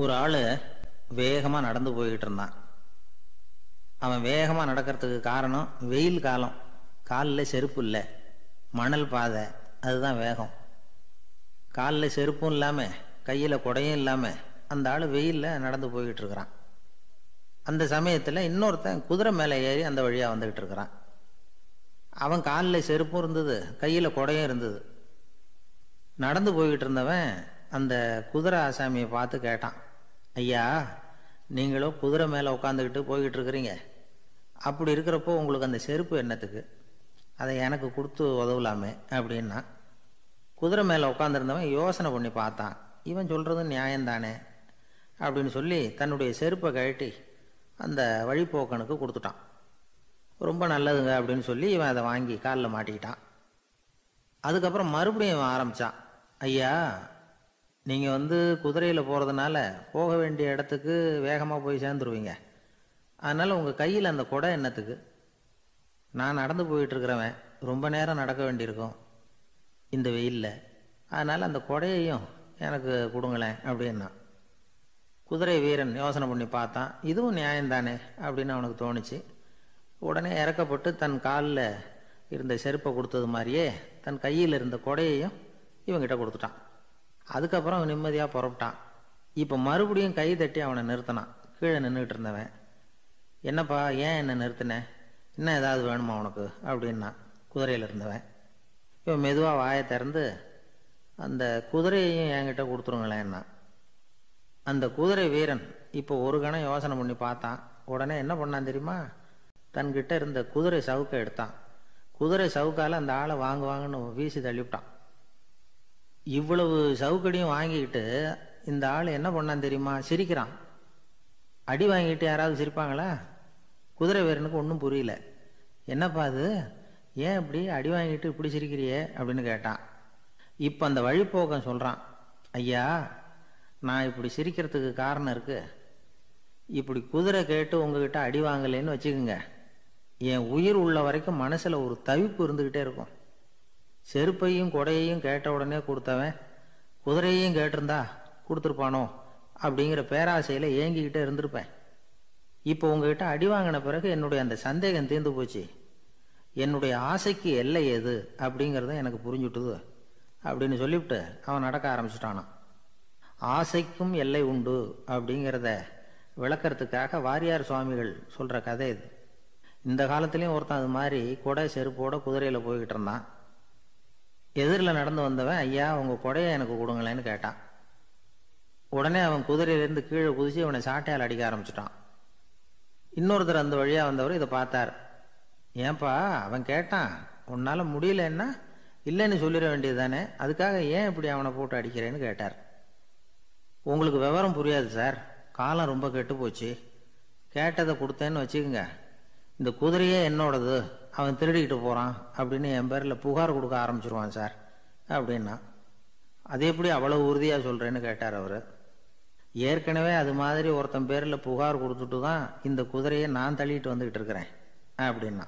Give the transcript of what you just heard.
ஒரு ஆள் வேகமாக நடந்து போய்கிட்டு இருந்தான். அவன் வேகமாக நடக்கிறதுக்கு காரணம் வெயில் காலம். காலில் செருப்பு இல்லை. மணல் பாதை. அதுதான் வேகம். காலில் செருப்பும் இல்லாமல் கையில் குடையும் இல்லாமல் அந்த ஆள் வெயிலில் நடந்து போய்கிட்டு இருக்கிறான். அந்த சமயத்தில் இன்னொருத்தன் குதிரை மேலே ஏறி அந்த வழியாக வந்துக்கிட்டு இருக்கிறான். அவன் காலில் செருப்பும் இருந்தது கையில் குடையும் இருந்தது. நடந்து போய்கிட்டு இருந்தவன் அந்த குதிரை ஆசாமியை பார்த்து கேட்டான். ஐயா நீங்களும் குதிரை மேலே உட்காந்துக்கிட்டு போய்கிட்டு இருக்கிறீங்க அப்படி இருக்கிறப்போ உங்களுக்கு அந்த செருப்பு என்னத்துக்கு? அதை எனக்கு கொடுத்து உதவலாமே அப்படின்னா. குதிரை மேலே உட்காந்துருந்தவன் யோசனை பண்ணி பார்த்தான். இவன் சொல்கிறது நியாயம்தானே அப்படின்னு சொல்லி தன்னுடைய செருப்பை கழட்டி அந்த வழிப்போக்கனுக்கு கொடுத்துட்டான். ரொம்ப நல்லதுங்க அப்படின்னு சொல்லி இவன் அதை வாங்கி காலில் மாட்டிக்கிட்டான். அதுக்கப்புறம் மறுபடியும் இவன் ஆரம்பித்தான் ஐயா நீங்கள் வந்து குதிரையில் போகிறதுனால போக வேண்டிய இடத்துக்கு வேகமாக போய் சேர்ந்துருவீங்க. அதனால் உங்கள் கையில் அந்த குடை என்னத்துக்கு? நான் நடந்து போயிட்டுருக்கிறவன் ரொம்ப நேரம் நடக்க வேண்டியிருக்கும். இந்த வெயிலில். அதனால் அந்த கொடையையும் எனக்கு கொடுங்களேன் அப்படின்னா. குதிரை வீரன் யோசனை பண்ணி பார்த்தான். இதுவும் நியாயம்தானே அப்படின்னு அவனுக்கு தோணுச்சு. உடனே இறக்கப்பட்டு தன் காலில் இருந்த செருப்பை கொடுத்தது மாதிரியே தன் கையில் இருந்த கொடையையும் இவங்கிட்ட கொடுத்துட்டான். அதுக்கப்புறம் அவன் நிம்மதியாக புறப்பட்டான். இப்போ மறுபடியும் கை தட்டி அவனை நிறுத்தினான். கீழே நின்றுட்டு இருந்தவன் என்னப்பா ஏன் என்னை நிறுத்தினேன் இன்னும் ஏதாவது வேணுமா உனக்கு? அப்படின்னா குதிரையில் இருந்தவன். இவன் மெதுவாக வாயை திறந்து அந்த குதிரையையும் என்கிட்ட கொடுத்துருங்களேன்னா அந்த குதிரை வீரன் இப்போ ஒரு கணம் யோசனை பண்ணி பார்த்தான். உடனே என்ன பண்ணான் தெரியுமா? தன்கிட்ட இருந்த குதிரை சவுக்கை எடுத்தான். குதிரை சவுக்கால் அந்த ஆளை வாங்குவாங்கன்னு வீசி தள்ளிவிட்டான். இவ்வளவு சவுக்கடியும் வாங்கிக்கிட்டு இந்த ஆள் என்ன பண்ணான் தெரியுமா? சிரிக்கிறான். அடி வாங்கிட்டு யாராவது சிரிப்பாங்களா? குதிரை வீரனுக்கு ஒன்றும் புரியல. என்னப்பா அது? ஏன் இப்படி அடி வாங்கிட்டு இப்படி சிரிக்கிறியே? அப்படின்னு கேட்டான். இப்போ அந்த வழிப்போக்கம் சொல்கிறான் ஐயா நான் இப்படி சிரிக்கிறதுக்கு காரணம் இருக்கு. இப்படி குதிரை கேட்டு உங்ககிட்ட அடி வாங்கலைன்னு வச்சுக்கோங்க. என் உயிர் உள்ள வரைக்கும் மனசில் ஒரு தவிப்பு இருந்துக்கிட்டே இருக்கும். செருப்பையும் கொடையையும் கேட்ட உடனே கொடுத்தவன் குதிரையையும் கேட்டிருந்தா கொடுத்துருப்பானோ? அப்படிங்கிற பேராசையில் ஏங்கிக்கிட்டே இருந்திருப்பேன். இப்போ உங்ககிட்ட அடி வாங்கின பிறகு என்னுடைய அந்த சந்தேகம் தீர்ந்து போச்சு. என்னுடைய ஆசைக்கு எல்லை எது அப்படிங்கிறத எனக்கு புரிஞ்சுட்டுது அப்படின்னு சொல்லிவிட்டு அவன் நடக்க ஆரம்பிச்சிட்டானான். ஆசைக்கும் எல்லை உண்டு அப்படிங்கிறத விளக்கிறதுக்காக வாரியார் சுவாமிகள் சொல்கிற கதை இது. இந்த காலத்துலேயும் ஒருத்தன் அது மாதிரி கொடை செருப்போட குதிரையில் போய்கிட்டு இருந்தான். எதிரில் நடந்து வந்தவன் ஐயா உங்கள் கொடையை எனக்கு கொடுங்களேன்னு கேட்டான். உடனே அவன் குதிரையிலேருந்து கீழே குதிச்சு அவனை சாட்டையால் அடிக்க ஆரம்பிச்சிட்டான். இன்னொருத்தர் அந்த வழியாக வந்தவர் இதை பார்த்தார். ஏன்பா அவன் கேட்டான் உன்னால் முடியலன்னா இல்லைன்னு சொல்லிட வேண்டியது தானே அதுக்காக ஏன் இப்படி அவனை போட்டு அடிக்கிறேன்னு கேட்டார். உங்களுக்கு விவரம் புரியாது சார். காலம் ரொம்ப கெட்டு போச்சு. கேட்டதை கொடுத்தேன்னு வச்சுக்கோங்க. இந்த குதிரையே என்னோடது. அவன் திருடிக்கிட்டு போகிறான் அப்படின்னு என் பேரில் புகார் கொடுக்க ஆரம்பிச்சிருவான் சார் அப்படின்னா. அது எப்படி அவ்வளோ உறுதியாக சொல்கிறேன்னு கேட்டார் அவர். ஏற்கனவே அது மாதிரி ஒருத்தன் பேரில் புகார் கொடுத்துட்டு தான் இந்த குதிரையை நான் தள்ளிட்டு வந்துக்கிட்டு இருக்கிறேன் அப்படின்னா.